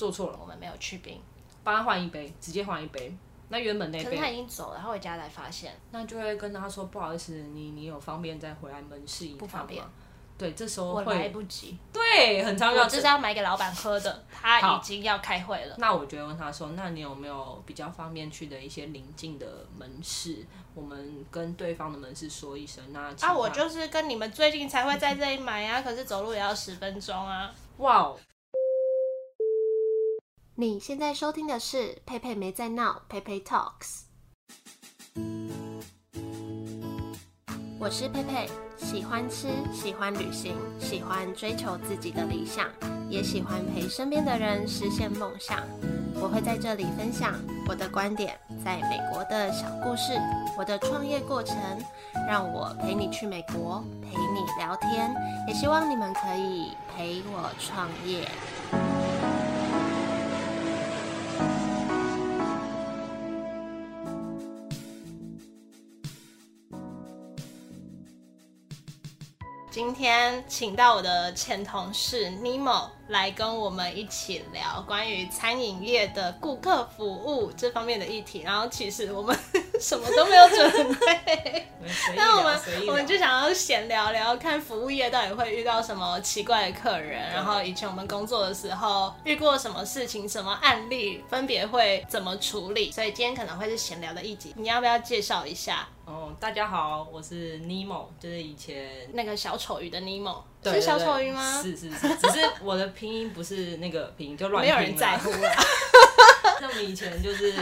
做错了，我们没有去冰，帮他换一杯，直接换一杯。那原本那杯，可是他已经走了，他回家才发现，那就会跟他说不好意思，你你有方便再回来门市一趟吗？不方便。对，这时候我来不及。对，很常要。我这是要买给老板喝的，他已经要开会了。那我就会问他说：“那你有没有比较方便去的一些邻近的门市？我们跟对方的门市说一声。”那啊，我就是跟你们最近才会在这里买啊，可是走路也要十分钟啊。哇哦！你现在收听的是佩佩没在闹，佩佩 Talks。我是佩佩，喜欢吃，喜欢旅行，喜欢追求自己的理想，也喜欢陪身边的人实现梦想。我会在这里分享我的观点，在美国的小故事，我的创业过程，让我陪你去美国，陪你聊天，也希望你们可以陪我创业。今天请到我的前同事 Nemo 来跟我们一起聊关于餐饮业的顾客服务这方面的议题。然后其实我们什么都没有准备，那我们我们就想要闲聊聊，看服务业到底会遇到什么奇怪的客人，然后以前我们工作的时候遇过什么事情、什么案例，分别会怎么处理。所以今天可能会是闲聊的一集。你要不要介绍一下？哦，大家好，我是 Nemo，就是以前那个小丑鱼的对对，是小丑鱼吗？是是是，只是我的拼音不是那个拼音，就乱。没有人在乎了。那我们以前就是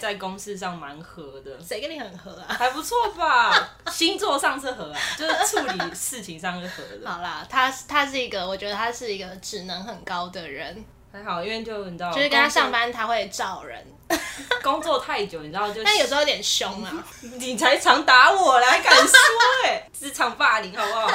在公事上蛮合的，谁跟你很合啊？还不错吧？星座上是合啊，就是处理事情上是合的。好啦，他他是一个，我觉得他是一个职能很高的人。还好，因为就你知道，就是跟他上班，他会照人。工作太久，你知道就，但有时候有点凶啊。你才常打我，还敢说哎？职场霸凌好不好？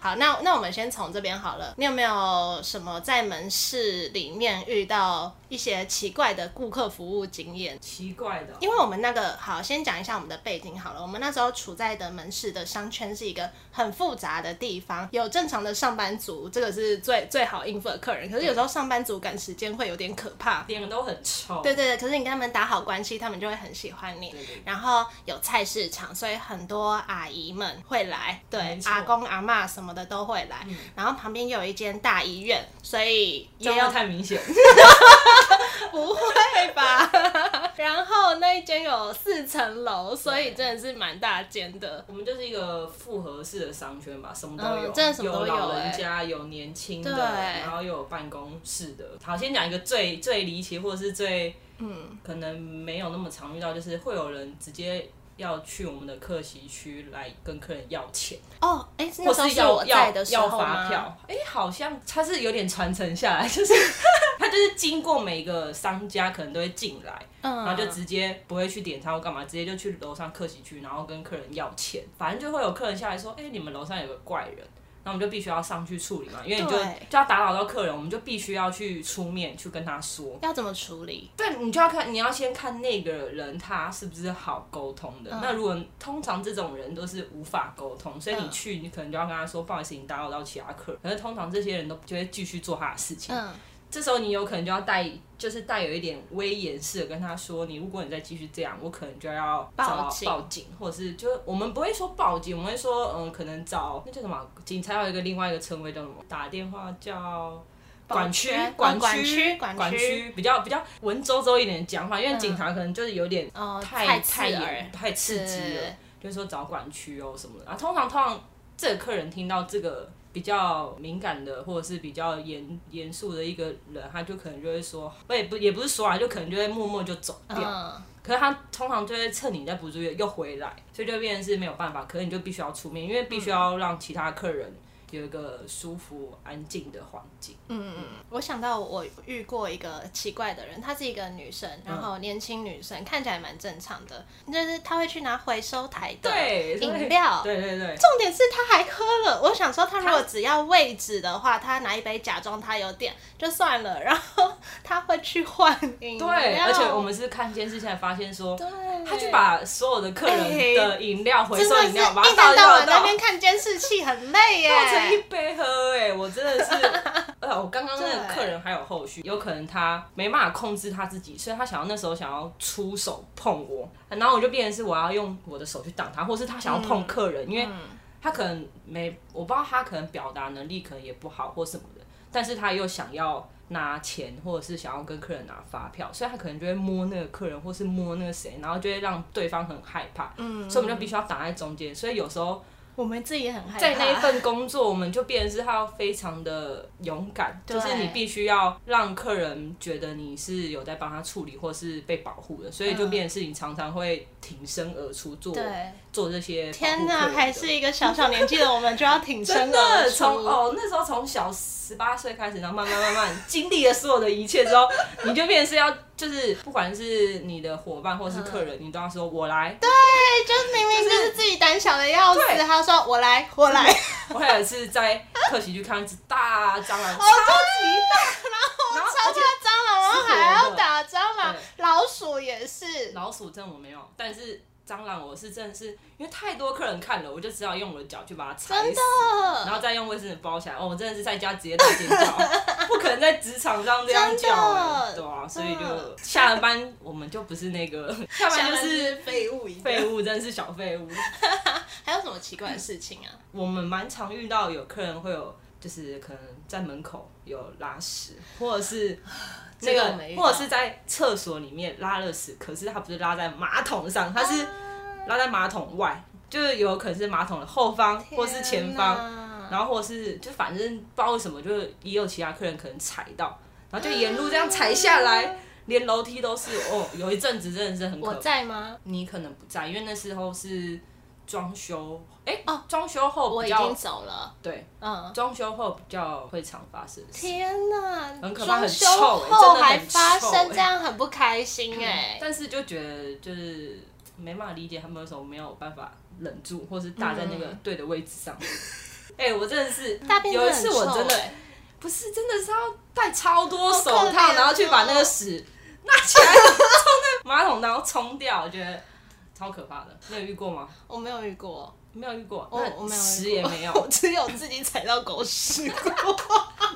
好，那那我们先从这边好了。你有没有什么在门市里面遇到一些奇怪的顾客服务经验？奇怪的，因为我们那个好，先讲一下我们的背景好了。我们那时候处在的门市的商圈是一个很复杂的地方，有正常的上班族，这个是最最好应付的客人。可是有时候上班族赶时间会有点可怕，脸都很臭。对对对，可是。跟他们打好关系，他们就会很喜欢你。对对，然后有菜市场，所以很多阿姨们会来，对，阿公阿妈什么的都会来。嗯、然后旁边又有一间大医院，所以也要太明显，不会吧？然后那一间有四层楼，所以真的是蛮大间的。我们就是一个复合式的商圈吧，什么都有，嗯、真的什么都有，有老人家，有年轻的，然后又有办公室的。好，先讲一个最最离奇，或者是最。嗯，可能没有那么常遇到，就是会有人直接要去我们的客席区来跟客人要钱哦，哎、欸，或是要要要发票，哎、欸，好像他是有点传承下来，就是他就是经过每个商家可能都会进来，嗯，然后就直接不会去点餐或干嘛，直接就去楼上客席区，然后跟客人要钱，反正就会有客人下来说，哎、欸，你们楼上有个怪人。那我们就必须要上去处理嘛，因为你就就要打扰到客人，我们就必须要去出面去跟他说要怎么处理。对，你就要看，你要先看那个人他是不是好沟通的。嗯、那如果通常这种人都是无法沟通，所以你去，你可能就要跟他说，不好意思，你打扰到其他客人。可是通常这些人都就会继续做他的事情。嗯这时候你有可能就要带，就是带有一点威严式的跟他说，你如果你再继续这样，我可能就要找报警，报警，或者是就我们不会说报警，我们会说嗯，可能找那叫什么警察，有一个另外一个称谓叫什么？打电话叫管区，管区，管区，比较比较文绉绉一点的讲法，因为警察可能就是有点太太严太刺激了，就是说找管区哦什么的啊。通常通常这个客人听到这个。比较敏感的，或者是比较严严肃的一个人，他就可能就会说，不也不也不是说啊，就可能就会默默就走掉。嗯、可是他通常就会趁你在不注意又回来，所以就变成是没有办法。可是你就必须要出面，因为必须要让其他客人。有一个舒服安静的环境。嗯嗯，我想到我遇过一个奇怪的人，她是一个女生，然后年轻女生，嗯、看起来蛮正常的，就是她会去拿回收台的饮料。对对对。重点是她还喝了。我想说，她如果只要位置的话，她拿一杯假装她有点就算了，然后她会去换饮料。对，而且我们是看监视器才发现说，对，她去把所有的客人的饮料、欸、回收饮料，把它倒到晚在那边看监视器很累耶。一杯喝哎、欸，我真的是 呃，我刚刚那个客人还有后续，有可能他没办法控制他自己，所以他想要那时候想要出手碰我，然后我就变成是我要用我的手去挡他，或是他想要碰客人，嗯、因为他可能没，我不知道他可能表达能力可能也不好或什么的，但是他又想要拿钱或者是想要跟客人拿发票，所以他可能就会摸那个客人或是摸那个谁，然后就会让对方很害怕，嗯，所以我们就必须要挡在中间，所以有时候。我们自己也很害怕。在那一份工作，我们就变成是他要非常的勇敢，就是你必须要让客人觉得你是有在帮他处理或是被保护的，所以就变成是你常常会挺身而出做做这些。天哪，还是一个小小年纪的我们就要挺身而出。从哦那时候从小十八岁开始，然后慢慢慢慢经历了所有的一切之后，你就变成是要。就是不管是你的伙伴或是客人，嗯、你都要说“我来”。对，就是明明就是自己胆小的要死，他说“我来，我来”。我还有一次在客席去看一只大蟑螂，超级大，然后超怕蟑螂，然后还要打蟑螂，老鼠也是。老鼠真的我没有，但是。蟑螂，我是真的是因为太多客人看了，我就只好用我的脚去把它踩死，然后再用卫生纸包起来。哦，我真的是在家直接大尖叫，不可能在职场上这样叫，对啊，所以就下了班我们就不是那个，下班就是废物，废物真的是小废物。还有什么奇怪的事情啊？我们蛮常遇到有客人会有，就是可能在门口有拉屎，或者是。那个，或者是在厕所里面拉了屎，可是他不是拉在马桶上，他是拉在马桶外，就是有可能是马桶的后方或是前方，然后或者是就反正不知道为什么，就是也有其他客人可能踩到，然后就沿路这样踩下来，连楼梯都是哦，有一阵子真的是很可在吗？你可能不在，因为那时候是。装修，哎、欸、哦，装修后我已经走了。对，嗯，装修后比较会常发生。天哪，很可怕，很臭，后还发生这样很不开心哎、嗯。但是就觉得就是没办法理解他们为什么没有办法忍住，或是搭在那个对的位置上。哎、我真的是，有一次我真的不是真的是要戴超多手套，然后去把那个屎拿起来马桶然后冲掉，我觉得。超可怕的，你有遇过吗？我没有遇过，没有遇过，我我没有屎也没有，我只有自己踩到狗屎过，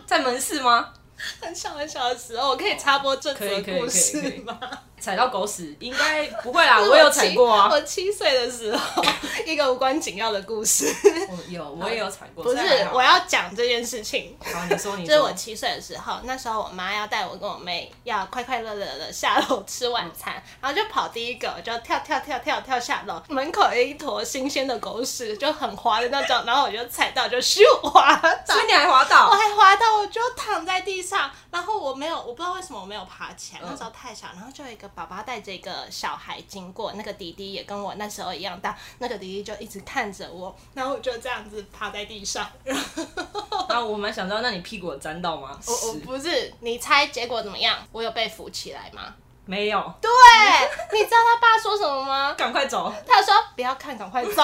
在门市吗？很小很小的时候，我可以插播这则故事吗？踩到狗屎应该不会啦，我有踩过啊。我七岁的时候，一个无关紧要的故事。我有，我也有踩过。不是，我要讲这件事情。好，你说，你说。就是我七岁的时候，那时候我妈要带我跟我妹要快快乐乐的下楼吃晚餐，然后就跑第一个，就跳跳跳跳跳下楼，门口有一坨新鲜的狗屎，就很滑的那种，然后我就踩到，就咻滑倒。所以你还滑倒？我还滑倒，我就躺在地上，然后我没有，我不知道为什么我没有爬起来，那时候太小，然后就有一个。爸爸带着一个小孩经过，那个弟弟也跟我那时候一样大，那个弟弟就一直看着我，然后我就这样子趴在地上。然后 我蛮想知道，那你屁股有沾到吗？我我不是，你猜结果怎么样？我有被扶起来吗？没有。对，你知道他爸说什么吗？赶快走。他说不要看，赶快走。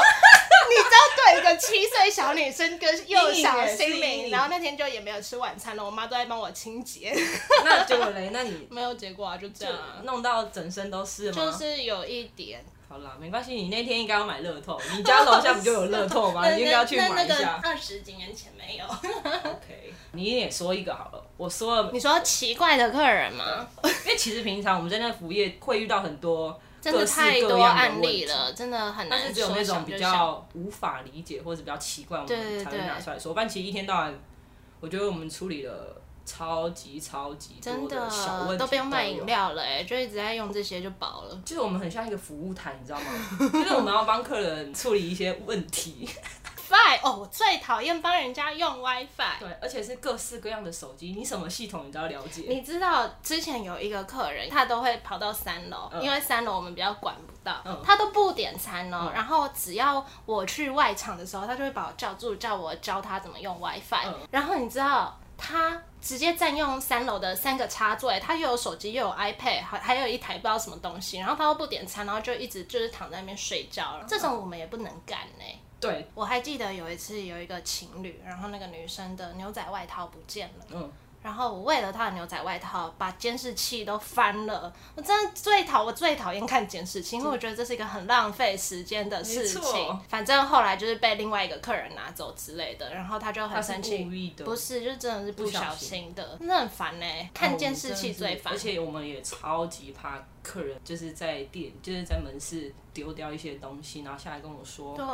你知道，对一个七岁小女生跟幼小心灵，然后那天就也没有吃晚餐了，我妈都在帮我清洁。那结果嘞？那你 没有结果啊？就这样，弄到整身都是吗？就是有一点。好啦，没关系，你那天应该要买乐透，你家楼下不就有乐透吗？你应该要去买一下。二十几年前没有。OK，你也说一个好了。我说了，你说奇怪的客人吗？因为其实平常我们在那服务业会遇到很多。真的太多案例了，真的很难。但是只有那种比较无法理解或者比较奇怪，我们才会拿出来说。但其实一天到晚，我觉得我们处理了超级超级多的小问题，都不用卖饮料了，哎，就一直在用这些就饱了。就是我们很像一个服务台，你知道吗？就是我们要帮客人处理一些问题。哦，我最讨厌帮人家用 WiFi。对，而且是各式各样的手机，你什么系统你都要了解。你知道之前有一个客人，他都会跑到三楼，嗯、因为三楼我们比较管不到，嗯、他都不点餐哦。嗯、然后只要我去外场的时候，他就会把我叫住，叫我教他怎么用 WiFi。嗯、然后你知道他直接占用三楼的三个插座，他又有手机又有 iPad，还还有一台不知道什么东西，然后他又不点餐，然后就一直就是躺在那边睡觉了。嗯、这种我们也不能干呢。对，我还记得有一次有一个情侣，然后那个女生的牛仔外套不见了，嗯，然后我为了他的牛仔外套把监视器都翻了。我真的最讨我最讨厌看监视器，因为我觉得这是一个很浪费时间的事情。反正后来就是被另外一个客人拿走之类的，然后他就很生气。不是，就真的是不小心的，真的很烦呢。看监视器最烦。而且我们也超级怕客人就是在店就是在门市丢掉一些东西，然后下来跟我说，对，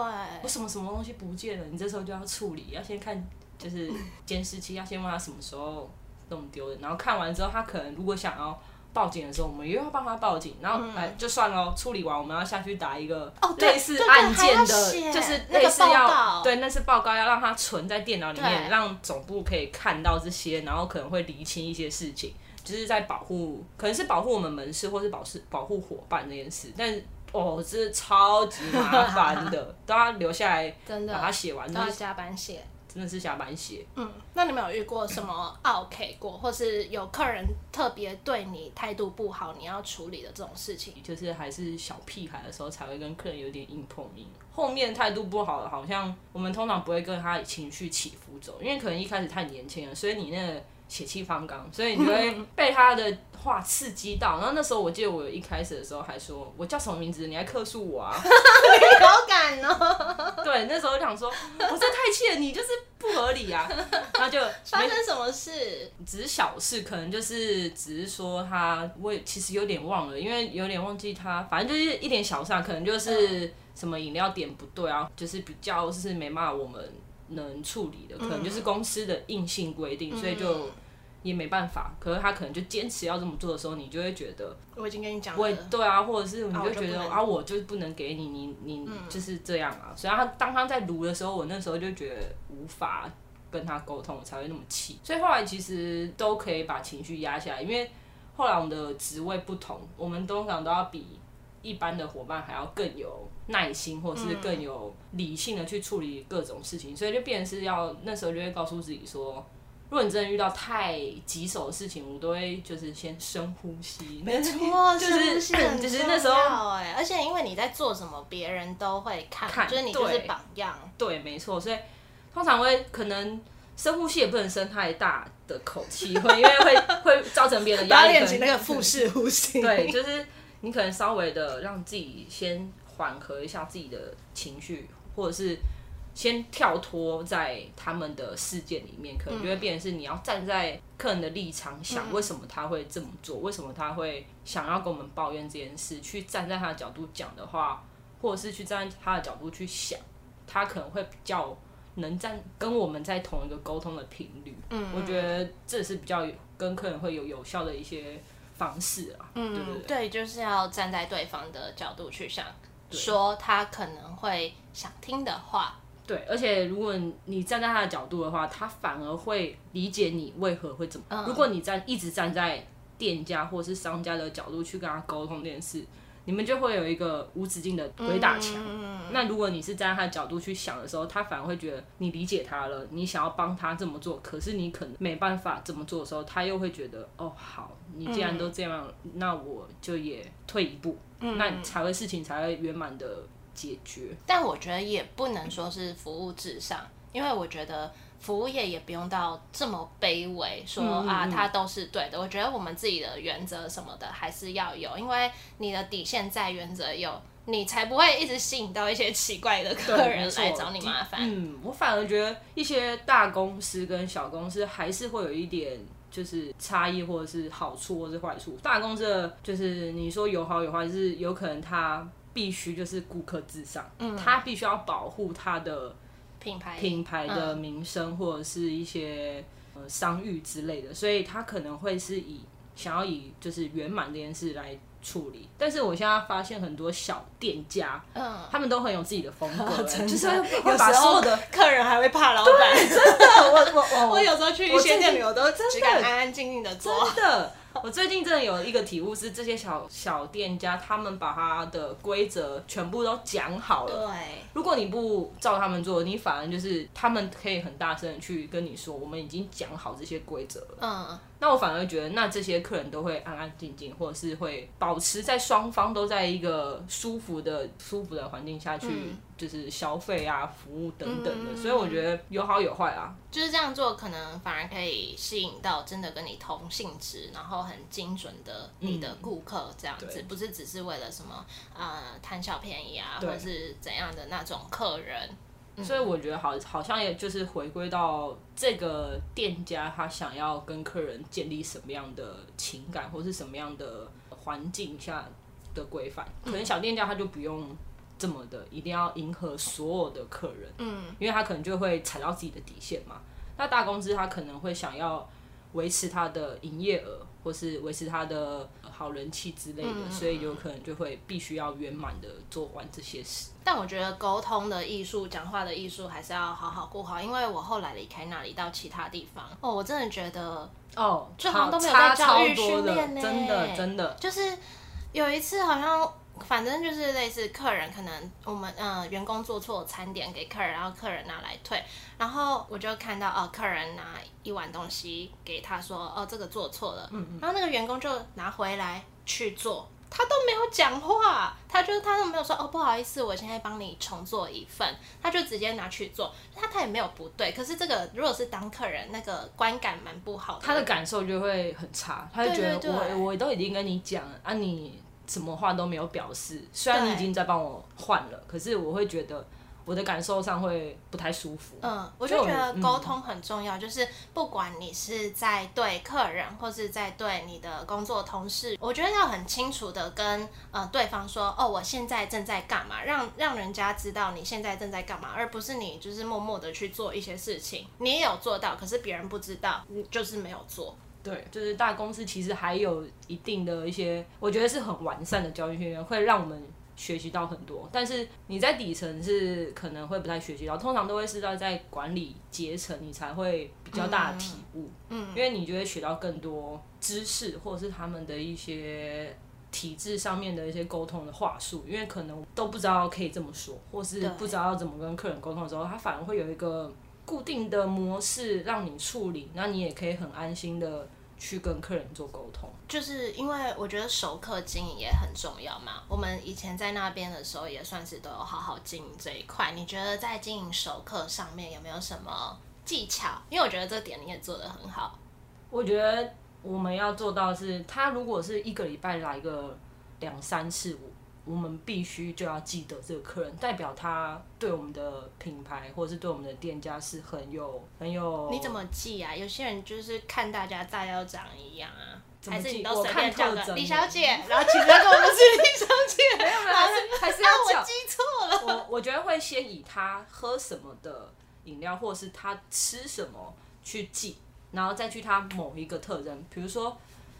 我什么什么东西不见了，你这时候就要处理，要先看。就是监视器，要先问他什么时候弄丢的，然后看完之后，他可能如果想要报警的时候，我们又要帮他报警，然后哎就算了，处理完我们要下去打一个类似案件的，就是类似要对，那是报告，要让他存在电脑里面，让总部可以看到这些，然后可能会厘清一些事情，就是在保护，可能是保护我们门市或是保是保护伙伴这件事，但是哦，这是超级麻烦的，都要留下来，真的把它写完，都要加班写。真的是下班鞋。嗯，那你们有遇过什么 OK 过，或是有客人特别对你态度不好，你要处理的这种事情？就是还是小屁孩的时候才会跟客人有点硬碰硬。后面态度不好的，好像我们通常不会跟他情绪起伏走，因为可能一开始太年轻了，所以你那个血气方刚，所以你会 被他的话刺激到。然后那时候我记得我一开始的时候还说，我叫什么名字？你还客诉我啊？你 好感哦！对，那时候就想说，我这太气了，你就是不合理啊。然后就发生什么事？只是小事，可能就是只是说他，我也其实有点忘了，因为有点忘记他，反正就是一点小事，可能就是什么饮料点不对啊，就是比较是没骂我们能处理的，可能就是公司的硬性规定，所以就。也没办法，可是他可能就坚持要这么做的时候，你就会觉得我已经跟你讲了，会对啊，或者是你就觉得啊，我就不能给你，你你就是这样啊。所以他当他在卢的时候，我那时候就觉得无法跟他沟通，我才会那么气。所以后来其实都可以把情绪压下来，因为后来我们的职位不同，我们通常都要比一般的伙伴还要更有耐心，或者是更有理性的去处理各种事情，所以就变成是要那时候就会告诉自己说。如果你真的遇到太棘手的事情，我都会就是先深呼吸。没错，就是就是那时候哎，而且因为你在做什么，别人都会看，看就是你就是榜样。对，没错，所以通常会可能深呼吸也不能深太大的口气，会因为会会造成别人的压力。练习 那个腹式呼吸。对，就是你可能稍微的让自己先缓和一下自己的情绪，或者是。先跳脱在他们的事件里面，可能就会变成是你要站在客人的立场想，为什么他会这么做？为什么他会想要跟我们抱怨这件事？去站在他的角度讲的话，或者是去站在他的角度去想，他可能会比较能站跟我们在同一个沟通的频率。嗯，我觉得这是比较跟客人会有有效的一些方式啊。嗯，对对对，对，就是要站在对方的角度去想，说他可能会想听的话。对，而且如果你站在他的角度的话，他反而会理解你为何会怎么。嗯、如果你站一直站在店家或是商家的角度去跟他沟通这件事，你们就会有一个无止境的鬼打墙。嗯、那如果你是站在他的角度去想的时候，他反而会觉得你理解他了，你想要帮他这么做，可是你可能没办法这么做的时候，他又会觉得哦，好，你既然都这样，嗯、那我就也退一步，嗯、那才会事情才会圆满的。解决，但我觉得也不能说是服务至上，因为我觉得服务业也不用到这么卑微，说啊，他都是对的。我觉得我们自己的原则什么的还是要有，因为你的底线在，原则有，你才不会一直吸引到一些奇怪的客人来找你麻烦。嗯，我反而觉得一些大公司跟小公司还是会有一点就是差异，或者是好处，或者是坏处。大公司的就是你说有好有坏，就是有可能他。必须就是顾客至上，嗯，他必须要保护他的品牌品牌的名声或者是一些呃商誉之类的，所以他可能会是以想要以就是圆满这件事来处理。但是我现在发现很多小店家，嗯，他们都很有自己的风格，就是会把所有的客人还会怕老板，真的，我 我有时候去一些店里，我都只敢安安静静的做，真的。我最近真的有一个体悟是，这些小小店家，他们把他的规则全部都讲好了。对。如果你不照他们做，你反而就是他们可以很大声的去跟你说，我们已经讲好这些规则了。嗯。那我反而觉得，那这些客人都会安安静静，或者是会保持在双方都在一个舒服的、舒服的环境下去，嗯、就是消费啊、服务等等的。嗯、所以我觉得有好有坏啊。就是这样做，可能反而可以吸引到真的跟你同性质，然后很精准的你的顾客，这样子，嗯、不是只是为了什么呃贪小便宜啊，或者是怎样的那种客人。所以我觉得好，好像也就是回归到这个店家他想要跟客人建立什么样的情感，或是什么样的环境下的规范。可能小店家他就不用这么的，一定要迎合所有的客人，嗯，因为他可能就会踩到自己的底线嘛。那大公司他可能会想要维持他的营业额，或是维持他的。好人气之类的，嗯、所以有可能就会必须要圆满的做完这些事。但我觉得沟通的艺术、讲话的艺术还是要好好过好。因为我后来离开那里到其他地方，哦，我真的觉得哦，就好像都没有在教育训练呢，真的真的。就是有一次好像。反正就是类似客人可能我们呃员工做错餐点给客人，然后客人拿来退，然后我就看到哦客人拿一碗东西给他说哦这个做错了，嗯嗯，然后那个员工就拿回来去做，他都没有讲话，他就他都没有说哦不好意思，我现在帮你重做一份，他就直接拿去做，他他也没有不对，可是这个如果是当客人那个观感蛮不好的，他的感受就会很差，他就觉得我我都已经跟你讲了啊你。什么话都没有表示，虽然你已经在帮我换了，可是我会觉得我的感受上会不太舒服。嗯，我就觉得沟通很重要，嗯、就是不管你是在对客人，或是在对你的工作同事，我觉得要很清楚的跟呃对方说，哦，我现在正在干嘛，让让人家知道你现在正在干嘛，而不是你就是默默的去做一些事情，你也有做到，可是别人不知道，你就是没有做。对，就是大公司其实还有一定的一些，我觉得是很完善的教育训练，会让我们学习到很多。但是你在底层是可能会不太学习到，通常都会是在在管理阶层，你才会比较大的体悟。嗯，因为你就会学到更多知识，或者是他们的一些体制上面的一些沟通的话术，因为可能都不知道可以这么说，或是不知道要怎么跟客人沟通的时候，他反而会有一个。固定的模式让你处理，那你也可以很安心的去跟客人做沟通。就是因为我觉得熟客经营也很重要嘛。我们以前在那边的时候，也算是都有好好经营这一块。你觉得在经营熟客上面有没有什么技巧？因为我觉得这点你也做得很好。我觉得我们要做到的是，他如果是一个礼拜来个两三次，五。我们必须就要记得这个客人，代表他对我们的品牌或者是对我们的店家是很有很有。你怎么记啊？有些人就是看大家大家都长一样啊，还是你都随便叫个李小姐，然后其实跟我们是李小姐，没有没有，还是还是要 我记错了。我我觉得会先以他喝什么的饮料，或者是他吃什么去记，然后再去他某一个特征，比如说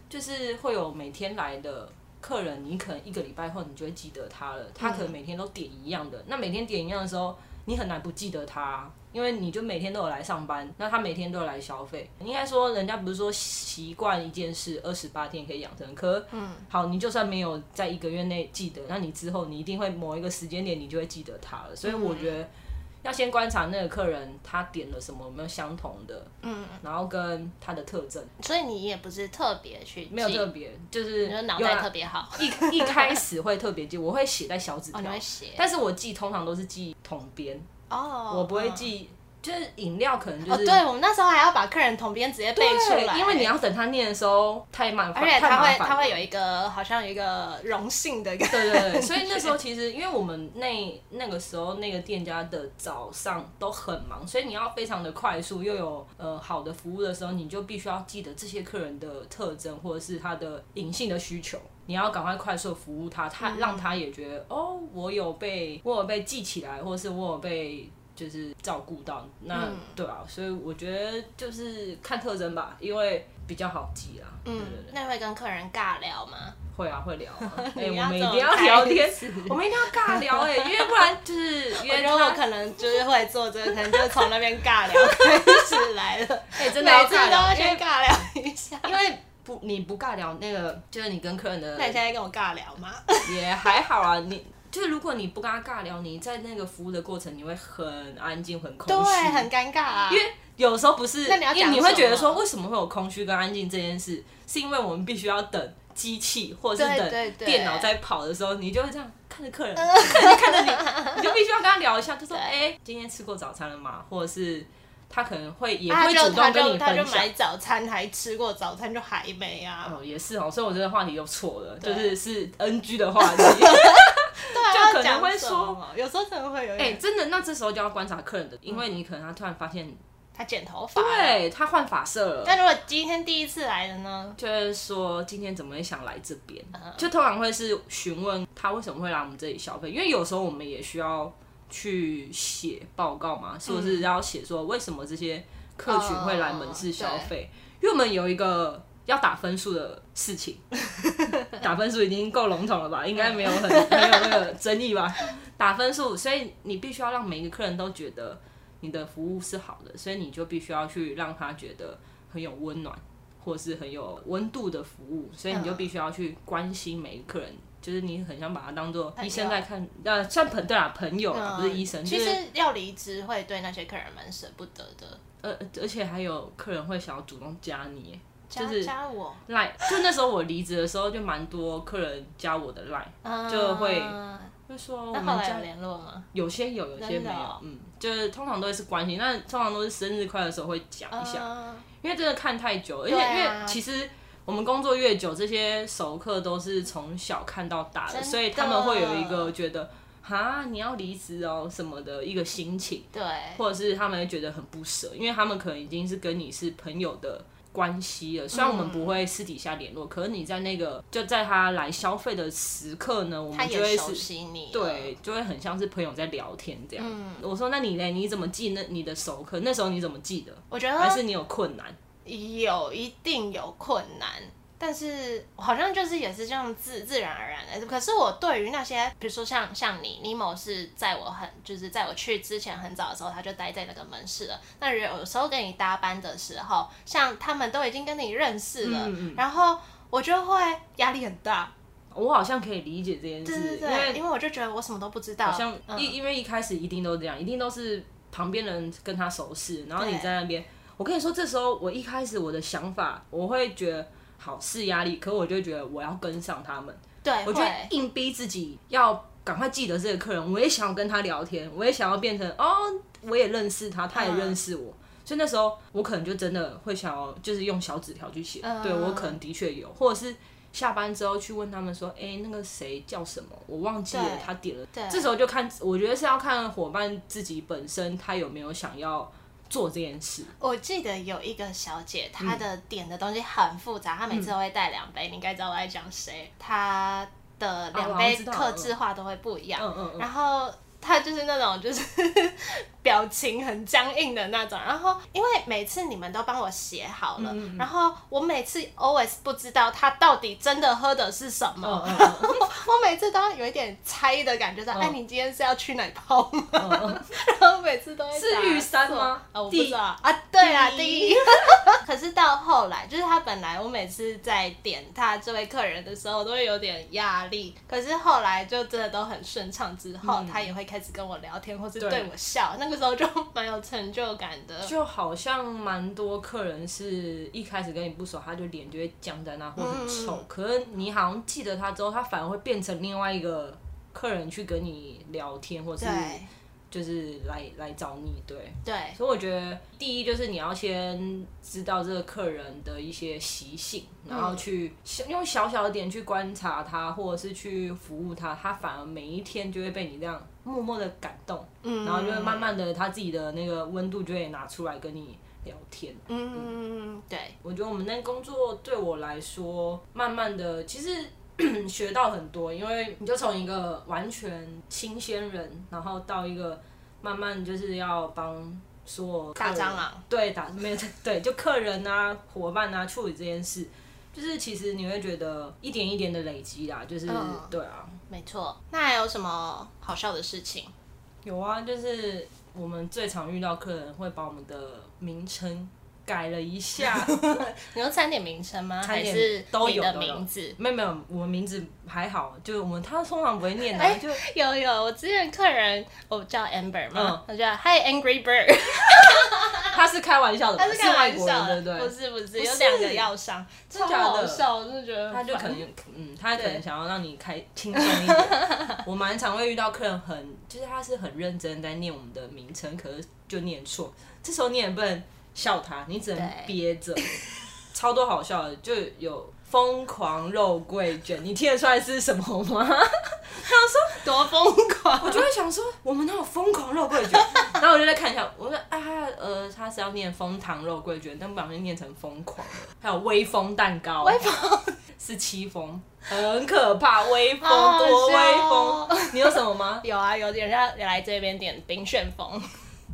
就是会有每天来的。客人，你可能一个礼拜后你就会记得他了。他可能每天都点一样的，嗯、那每天点一样的时候，你很难不记得他，因为你就每天都有来上班，那他每天都有来消费。应该说，人家不是说习惯一件事二十八天可以养成，可嗯，好，你就算没有在一个月内记得，那你之后你一定会某一个时间点你就会记得他了。所以我觉得。要先观察那个客人，他点了什么，有没有相同的，嗯，然后跟他的特征。所以你也不是特别去，没有特别，就是脑袋特别好。一一开始会特别记，我会写在小纸条，哦，你会写，但是我记通常都是记统编，哦，我不会记。就是饮料可能就是，哦，对，我们那时候还要把客人统编直接背出来，因为你要等他念的时候太慢，而且他会他会有一个好像有一个荣幸的感觉，对对对，所以那时候其实因为我们那那个时候那个店家的早上都很忙，所以你要非常的快速又有呃好的服务的时候，你就必须要记得这些客人的特征或者是他的隐性的需求，你要赶快快速服务他，他让他也觉得哦，我有被我有被记起来，或者是我有被。就是照顾到那，嗯、对啊，所以我觉得就是看特征吧，因为比较好记啊。嗯，那会跟客人尬聊吗？会啊，会聊、啊。哎、欸，我们一定要聊天，我们一定要尬聊哎、欸，因为不然就是因为我可能就是会做这个，可能就从那边尬聊开始来了。哎、欸，真的要尬聊，每次都要先尬聊一下，因为不你不尬聊那个，就是你跟客人的。那你现在跟我尬聊吗？也还好啊，你。就是如果你不跟他尬聊，你在那个服务的过程，你会很安静、很空虚，对，很尴尬啊。因为有时候不是，那你要因为你会觉得说，为什么会有空虚跟安静这件事，是因为我们必须要等机器或者是等电脑在跑的时候，你就会这样 看着客人，客人看着你，你就必须要跟他聊一下，就说，哎、欸，今天吃过早餐了吗？或者是。他可能会也会主动跟你分享，他就买早餐还吃过早餐就还没啊？哦，也是哦，所以我觉得话题又错了，就是是 NG 的话题，对，就可能会说，有时候可能会有，哎，真的，那这时候就要观察客人的，因为你可能他突然发现他剪头发，对他换发色了。但如果今天第一次来的呢？就是说今天怎么会想来这边？就通常会是询问他为什么会来我们这里消费，因为有时候我们也需要。去写报告嘛，是不是要写说为什么这些客群会来门市消费？嗯、因为我们有一个要打分数的事情，打分数已经够笼统了吧？应该没有很没有那个争议吧？打分数，所以你必须要让每一个客人都觉得你的服务是好的，所以你就必须要去让他觉得很有温暖，或是很有温度的服务，所以你就必须要去关心每一个客人。就是你很想把他当做医生在看，呃，像朋对啊朋友啊，不是医生。其实要离职会对那些客人蛮舍不得的。呃，而且还有客人会想要主动加你，就是加我赖。就那时候我离职的时候，就蛮多客人加我的赖，就会会说我们家联络吗？有些有，有些没有。嗯，就是通常都是关心，那通常都是生日快乐的时候会讲一下，因为真的看太久，而且因为其实。我们工作越久，这些熟客都是从小看到大的，的所以他们会有一个觉得，哈，你要离职哦什么的一个心情，对，或者是他们会觉得很不舍，因为他们可能已经是跟你是朋友的关系了。虽然我们不会私底下联络，嗯、可是你在那个就在他来消费的时刻呢，我们就会是，对，就会很像是朋友在聊天这样。嗯、我说，那你呢？你怎么记那你的熟客？那时候你怎么记得？我觉得还是你有困难。有一定有困难，但是好像就是也是这样自自然而然的。可是我对于那些，比如说像像你，尼某是在我很就是在我去之前很早的时候，他就待在那个门市了。那有时候跟你搭班的时候，像他们都已经跟你认识了，嗯嗯，然后我就会压力很大。我好像可以理解这件事，对对对，因为因为我就觉得我什么都不知道，好像因、嗯、因为一开始一定都这样，一定都是旁边人跟他熟识，然后你在那边。我跟你说，这时候我一开始我的想法，我会觉得好是压力，可我就觉得我要跟上他们。对，我就硬逼自己要赶快记得这个客人，我也想要跟他聊天，我也想要变成哦，我也认识他，他也认识我。嗯、所以那时候我可能就真的会想要，就是用小纸条去写。嗯、对我可能的确有，或者是下班之后去问他们说，哎、欸，那个谁叫什么？我忘记了，他点了。这时候就看，我觉得是要看伙伴自己本身他有没有想要。做这件事，我记得有一个小姐，她的点的东西很复杂，嗯、她每次都会带两杯，你应该知道我在讲谁。她的两杯客制化都会不一样，嗯嗯嗯、然后。他就是那种，就是 表情很僵硬的那种。然后，因为每次你们都帮我写好了，嗯、然后我每次 always 不知道他到底真的喝的是什么。嗯、然后 我每次都有一点猜的感觉，说：“哎、嗯，你今天是要去哪泡吗？”嗯、然后每次都会是玉山吗？啊、哦，我不知道啊。对啊，第一。可是到后来，就是他本来我每次在点他这位客人的时候，都会有点压力。可是后来就真的都很顺畅，之后、嗯、他也会。开始跟我聊天，或是对我笑，那个时候就蛮有成就感的。就好像蛮多客人是一开始跟你不熟，他就脸就会僵在那，或很丑。嗯、可是你好像记得他之后，他反而会变成另外一个客人去跟你聊天，或是。就是来来找你，对。对，所以我觉得第一就是你要先知道这个客人的一些习性，嗯、然后去用小小的点去观察他，或者是去服务他，他反而每一天就会被你这样默默的感动，嗯，然后就会慢慢的他自己的那个温度就会拿出来跟你聊天，嗯嗯嗯，对，我觉得我们那工作对我来说，慢慢的其实。学到很多，因为你就从一个完全新鲜人，然后到一个慢慢就是要帮所有大蟑螂，对打没有对，就客人啊、伙伴啊处理这件事，就是其实你会觉得一点一点的累积啦，就是、嗯、对啊，没错。那还有什么好笑的事情？有啊，就是我们最常遇到客人会把我们的名称改了一下。你说餐点名称吗？餐点还是都有的名字？没有没有，我们名字还好，就我们他通常不会念的。哎、就有有，我之前客人我叫 Amber 嘛，嗯、我叫 Hi Angry Bird。他是开玩笑的，他是开玩笑的，对不对？不是不是，有两个药商，超好笑，我就觉得他就可能嗯，他可能想要让你开轻松一点。我蛮常会遇到客人很，就是他是很认真在念我们的名称，可是就念错，这时候你也不能笑他，你只能憋着。超多好笑的，就有。疯狂肉桂卷，你听得出来是什么吗？他说多疯狂，我就会想说，我们那有疯狂肉桂卷？然后我就在看一下，我说啊，呃，他是要念枫糖肉桂卷，但不小心念成疯狂。还有微风蛋糕，微风是戚风，很可怕，威风多威风。你有什么吗？有啊，有点像来这边点冰旋风。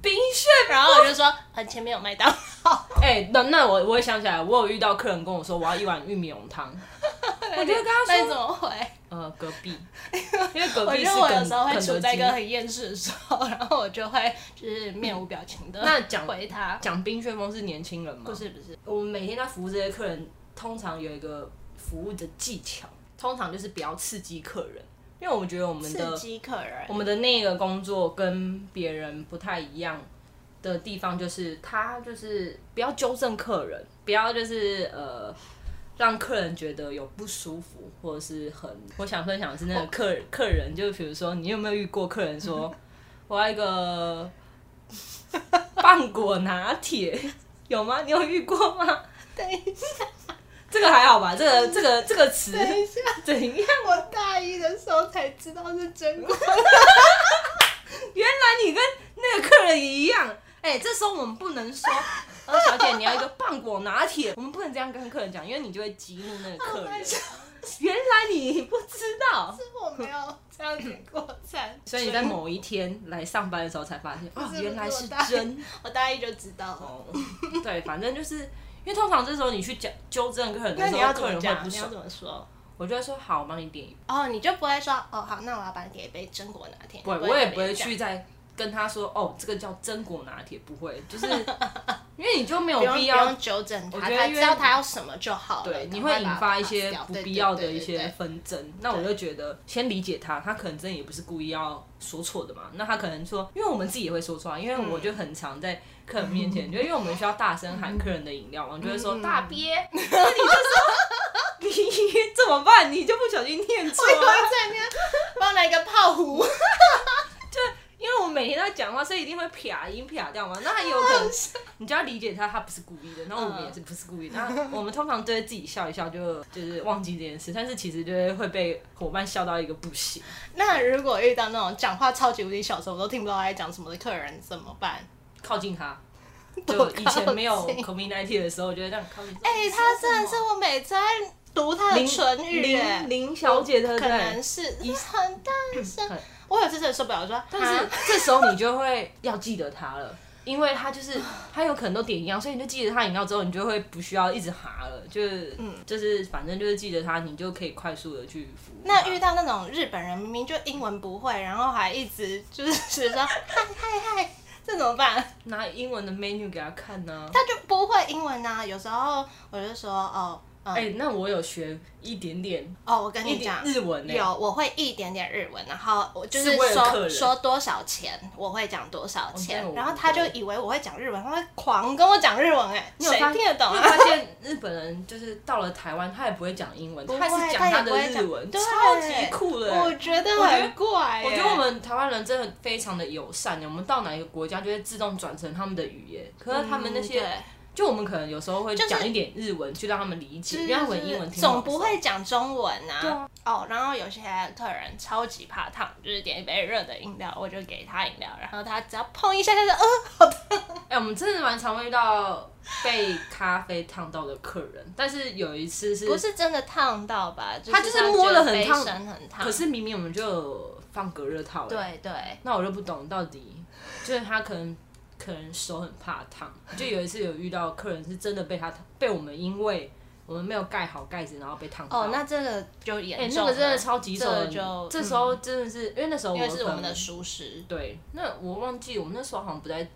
冰炫，然后我就说，呃，前面有麦当劳。哎、欸，那那我我也想起来，我有遇到客人跟我说，我要一碗玉米浓汤。我就跟他说，那你怎么回？呃，隔壁，因为隔壁是我觉得我有时候会处在一个很厌厌世的时候，然后我就会就是面无表情的。那讲回他，讲冰旋风是年轻人吗？不是不是，我们每天在服务这些客人，通常有一个服务的技巧，通常就是不要刺激客人。因为我们觉得我们的我们的那个工作跟别人不太一样的地方，就是他就是不要纠正客人，不要就是呃让客人觉得有不舒服，或者是很我想分享的是那个客人客人，就比如说你有没有遇过客人说我要一个 棒果拿铁，有吗？你有遇过吗？等一下。这个还好吧？这个这个这个词，等一下，怎样？我大一的时候才知道是真果。原来你跟那个客人也一样。哎、欸，这时候我们不能说，呃，小姐你要一个棒果拿铁，我们不能这样跟客人讲，因为你就会激怒那个客人。原来你不知道，是我没有这样点过餐，所以你在某一天来上班的时候才发现，啊，原来是真。我大一就知道了。哦，对，反正就是。因为通常这时候你去讲纠正客人的时候，客人会不爽。你要怎么说？我就会说好，我帮你点一杯。哦，你就不会说哦好，那我要帮你点一杯榛果拿铁。不会，我也不会去再跟他说哦，这个叫榛果拿铁，不会，就是 因为你就没有必要纠正他，我觉得他知道他要什么就好了。对，你会引发一些不必要的一些纷争。那我就觉得先理解他，他可能真的也不是故意要说错的嘛。那他可能说，因为我们自己也会说错啊，因为我就很常在。客人面前，就 因为我们需要大声喊客人的饮料嘛，就会说大鳖，那你就说你怎么办？你就不小心念错，我在念，帮我来一个泡壶。就因为我们每天都在讲话，所以一定会撇音撇掉嘛。那还有可能，你就要理解他，他不是故意的。然后我们也是不是故意的。那我们通常都会自己笑一笑，就就是忘记这件事。但是其实就会会被伙伴笑到一个不行。那如果遇到那种讲话超级无敌小声，我都听不到他在讲什么的客人怎么办？靠近他，就以前没有 COVID-19 的时候，我觉得这样靠近。哎、欸，他真的是我每次在读他的唇语，林林小姐的可能是 很大声，我有次真的受不了，我说，但是这时候你就会要记得他了，因为他就是 他有可能都点一样，所以你就记得他饮料之后，你就会不需要一直哈了，就是嗯，就是反正就是记得他，你就可以快速的去服务。那遇到那种日本人明明就英文不会，然后还一直就是说嗨嗨嗨。这怎么办？拿英文的 menu 给他看呢、啊？他就不会英文啊。有时候我就说哦。哎、嗯欸，那我有学一点点哦。我跟你讲，日文有，我会一点点日文，然后我就是说是说多少钱，我会讲多少钱，哦、然后他就以为我会讲日文，他会狂跟我讲日文、欸，哎，谁听得懂、啊？发现日本人就是到了台湾，他也不会讲英文，他是讲他的日文，超级酷的。我觉得很怪、欸。我觉得我们台湾人真的非常的友善，我们到哪一个国家就会自动转成他们的语言，可是他们那些。嗯就我们可能有时候会讲一点日文，去让他们理解，因为他们英文听总不会讲中文啊。对啊。哦，然后有些客人超级怕烫，就是点一杯热的饮料，我就给他饮料，然后他只要碰一下，他就呃，好烫。哎，我们真的蛮常会遇到被咖啡烫到的客人，但是有一次是不是真的烫到吧？他就是摸得很烫，很烫。可是明明我们就放隔热套。对对。那我就不懂到底，就是他可能。可能手很怕烫，就有一次有遇到客人是真的被他被我们，因为我们没有盖好盖子，然后被烫到。哦，那这个就严重了。那个真的超级手。这就这时候真的是、嗯、因为那时候我们是我们的熟食。对，那我忘记我们那时候好像不在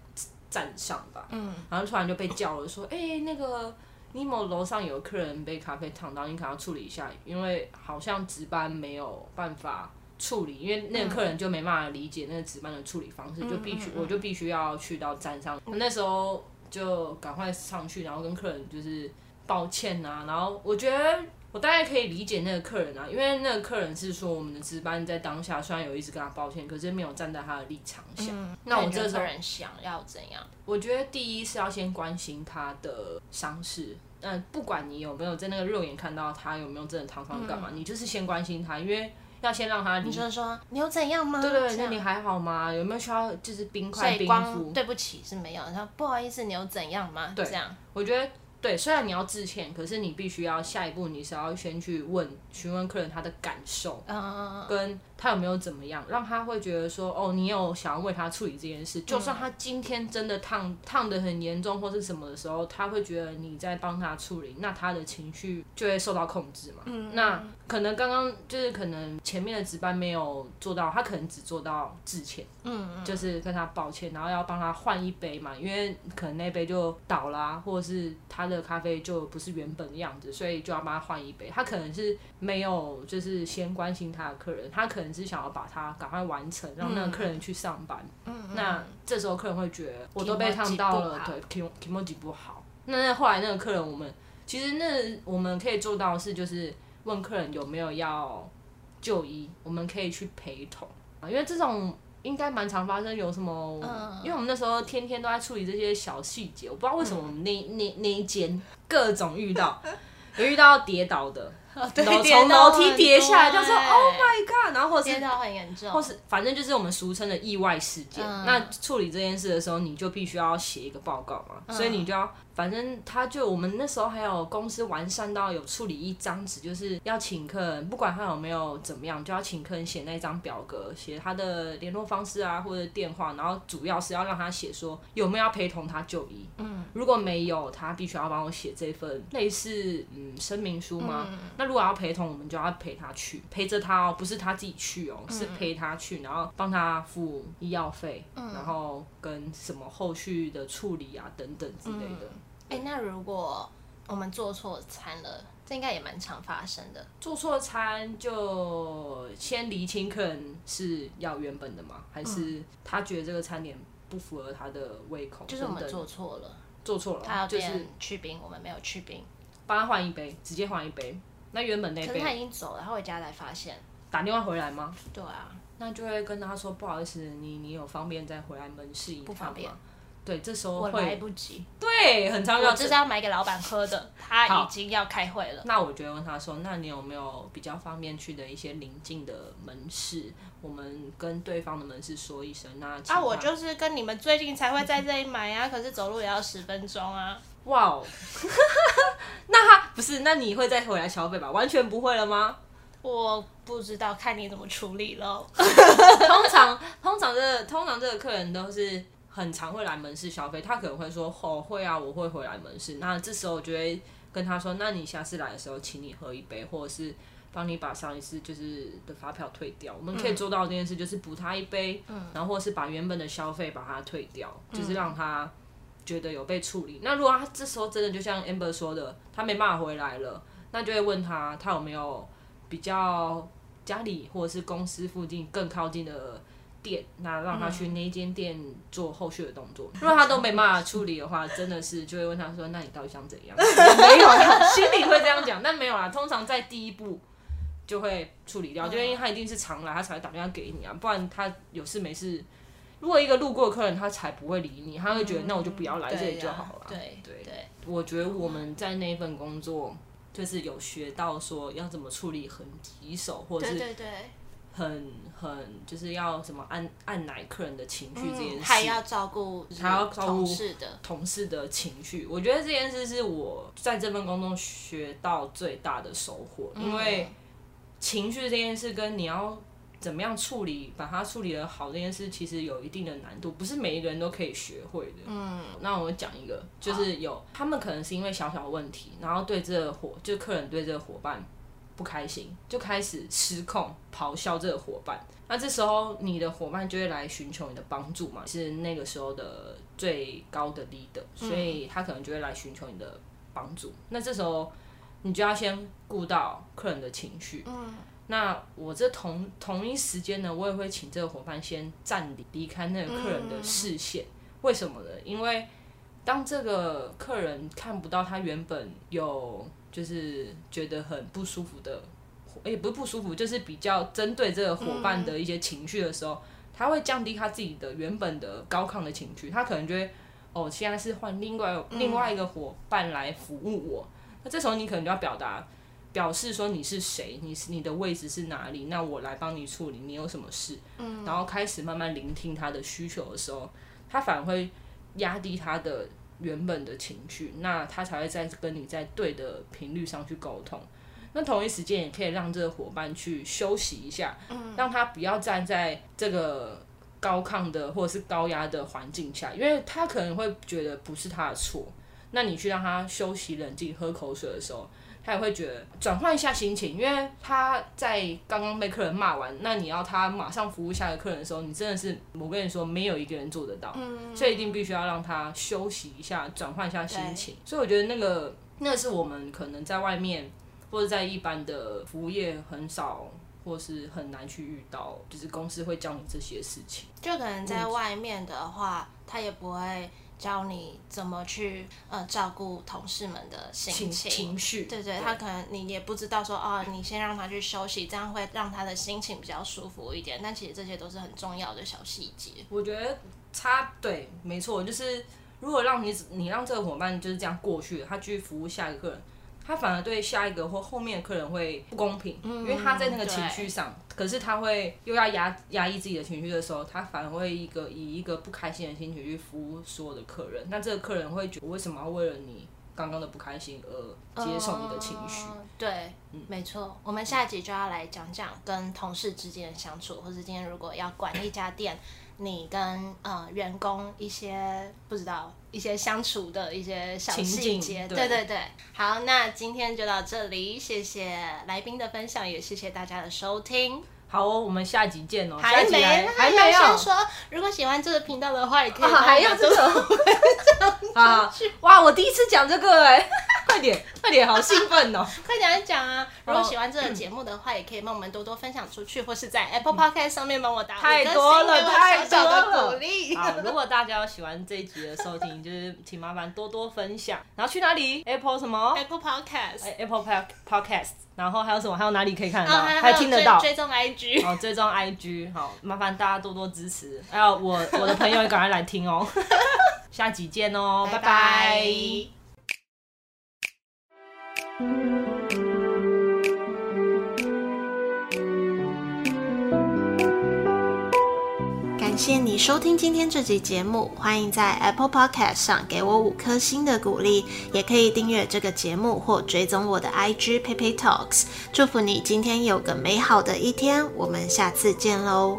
站上吧，嗯，然后突然就被叫了，说，哎、欸，那个尼莫楼上有客人被咖啡烫到，你可能要处理一下，因为好像值班没有办法处理，因为那个客人就没办法理解那个值班的处理方式，嗯、就必须我就必须要去到站上，嗯、那时候就赶快上去，然后跟客人就是抱歉啊，然后我觉得。我大概可以理解那个客人啊，因为那个客人是说我们的值班在当下虽然有一直跟他抱歉，可是没有站在他的立场想。嗯、那我这时候人想要怎样？我觉得第一是要先关心他的伤势，嗯，不管你有没有在那个肉眼看到他有没有真的烫伤干嘛，嗯、你就是先关心他，因为要先让他。你就说你有怎样吗？对对对，那你还好吗？有没有需要就是冰块冰敷？对不起是没有，然后不好意思，你有怎样吗？对，这样我觉得。对，虽然你要致歉，可是你必须要下一步，你是要先去问询问客人他的感受，跟他有没有怎么样，让他会觉得说，哦，你有想要为他处理这件事，就算他今天真的烫烫的很严重或是什么的时候，他会觉得你在帮他处理，那他的情绪就会受到控制嘛。那可能刚刚就是可能前面的值班没有做到，他可能只做到致歉，嗯就是跟他抱歉，然后要帮他换一杯嘛，因为可能那杯就倒啦，或者是他。的咖啡就不是原本的样子，所以就要帮他换一杯。他可能是没有，就是先关心他的客人，他可能是想要把它赶快完成，让那个客人去上班。嗯，那这时候客人会觉得我都被烫到了，对，kimochi 不好。那那后来那个客人，我们其实那我们可以做到的是，就是问客人有没有要就医，我们可以去陪同啊，因为这种。应该蛮常发生，有什么？嗯、因为我们那时候天天都在处理这些小细节，我不知道为什么我们那、嗯、那那一间各种遇到，有遇到跌倒的。从楼梯跌下来，就说 “Oh my God”，然后或是跌倒很严重，或是反正就是我们俗称的意外事件。嗯、那处理这件事的时候，你就必须要写一个报告嘛，嗯、所以你就要，反正他就我们那时候还有公司完善到有处理一张纸，就是要请客人，不管他有没有怎么样，就要请客人写那张表格，写他的联络方式啊或者电话，然后主要是要让他写说有没有要陪同他就医。嗯，如果没有，他必须要帮我写这份类似嗯声明书吗？嗯、那如果要陪同，我们就要陪他去，陪着他哦，不是他自己去哦，是陪他去，然后帮他付医药费，嗯、然后跟什么后续的处理啊等等之类的。哎、那如果我们做错餐了，这应该也蛮常发生的。做错餐就先厘清客人是要原本的吗？还是他觉得这个餐点不符合他的胃口？就是我们做错了，做错了，他要变去冰，我们没有去冰，帮他换一杯，直接换一杯。那原本那杯，可是他已经走了，他回家才发现。打电话回来吗？对啊，那就会跟他说不好意思，你你有方便再回来门市一趟吗？不方便。对，这时候会我来不及。对，很常要。我就是要买给老板喝的，他已经要开会了。那我就会问他说，那你有没有比较方便去的一些邻近的门市？我们跟对方的门市说一声。那啊，我就是跟你们最近才会在这里买啊，可是走路也要十分钟啊。哇哦，那他不是？那你会再回来消费吧？完全不会了吗？我不知道，看你怎么处理喽。通常，通常这个，通常这个客人都是很常会来门市消费，他可能会说：“哦，会啊，我会回来门市。”那这时候我就会跟他说：“那你下次来的时候，请你喝一杯，或者是帮你把上一次就是的发票退掉。我们可以做到这件事，就是补他一杯，嗯，然后或者是把原本的消费把它退掉，嗯，就是让他。觉得有被处理，那如果他这时候真的就像 Amber 说的，他没办法回来了，那就会问他，他有没有比较家里或者是公司附近更靠近的店，那让他去那间店做后续的动作。嗯、如果他都没办法处理的话，真的是就会问他说，那你到底想怎样？没有啦，心里会这样讲，但没有啦。通常在第一步就会处理掉，就因为他一定是常来，他才会打电话给你啊，不然他有事没事。如果一个路过的客人，他才不会理你，他会觉得那我就不要来这里就好了。嗯、对对，对我觉得我们在那份工作就是有学到说要怎么处理很棘手，或者是很很就是要什么按按奶客人的情绪这件事，还要照顾还要照顾同事的同事的情绪。我觉得这件事是我在这份工作学到最大的收获，嗯、因为情绪这件事跟你要。怎么样处理，把它处理的好这件事，其实有一定的难度，不是每一个人都可以学会的。嗯，那我讲一个，就是有他们可能是因为小小的问题，然后对这个伙，就客人对这个伙伴不开心，就开始失控咆哮这个伙伴。那这时候你的伙伴就会来寻求你的帮助嘛，是那个时候的最高的 leader，所以他可能就会来寻求你的帮助。那这时候你就要先顾到客人的情绪。嗯。那我这同同一时间呢，我也会请这个伙伴先暂离离开那个客人的视线。为什么呢？因为当这个客人看不到他原本有就是觉得很不舒服的，也不是不舒服，就是比较针对这个伙伴的一些情绪的时候，他会降低他自己的原本的高亢的情绪。他可能觉得哦，现在是换另外另外一个伙伴来服务我。那这时候你可能就要表达。表示说你是谁，你是你的位置是哪里？那我来帮你处理，你有什么事？嗯，然后开始慢慢聆听他的需求的时候，他反而会压低他的原本的情绪，那他才会再跟你在对的频率上去沟通。那同一时间也可以让这个伙伴去休息一下，嗯，让他不要站在这个高亢的或者是高压的环境下，因为他可能会觉得不是他的错。那你去让他休息、冷静、喝口水的时候。他也会觉得转换一下心情，因为他在刚刚被客人骂完，那你要他马上服务下一个客人的时候，你真的是我跟你说，没有一个人做得到，嗯，所以一定必须要让他休息一下，转换一下心情。所以我觉得那个那个是我们可能在外面或者在一般的服务业很少或是很难去遇到，就是公司会教你这些事情。就可能在外面的话，嗯，他也不会。教你怎么去呃照顾同事们的心情情，情绪，对，对对，他可能你也不知道说哦，你先让他去休息，这样会让他的心情比较舒服一点。但其实这些都是很重要的小细节。我觉得他对，没错，就是如果让你你让这个伙伴就是这样过去，他继续服务下一个客人。他反而对下一个或后面的客人会不公平，嗯、因为他在那个情绪上，可是他会又要压压抑自己的情绪的时候，他反而会一个以一个不开心的心情去服务所有的客人。那这个客人会觉得，我为什么要为了你刚刚的不开心而接受你的情绪？嗯、对，嗯、没错。我们下一集就要来讲讲跟同事之间的相处，或是今天如果要管一家店。你跟呃员工一些不知道一些相处的一些小细节，对对对，好，那今天就到这里，谢谢来宾的分享，也谢谢大家的收听。好哦，我们下集见哦。还没，还没有先说，如果喜欢这个频道的话，也可以还要这个 啊，哇，我第一次讲这个哎。快点，快点，好兴奋哦！快点来讲啊！如果喜欢这个节目的话，也可以帮我们多多分享出去，或是在 Apple Podcast 上面帮我打太多了，太多了，鼓励。好，如果大家喜欢这一集的收听，就是请麻烦多多分享。然后去哪里？Apple 什么？Apple Podcast，Apple Podcast。然后还有什么？还有哪里可以看得到？还听得到？追踪 IG。好，追踪 IG。好，麻烦大家多多支持。还有我，我的朋友也赶快来听哦。下集见哦，拜拜。感谢你收听今天这集节目，欢迎在 Apple Podcast 上给我五颗星的鼓励，也可以订阅这个节目或追踪我的 IG Pepe Talks。祝福你今天有个美好的一天，我们下次见喽。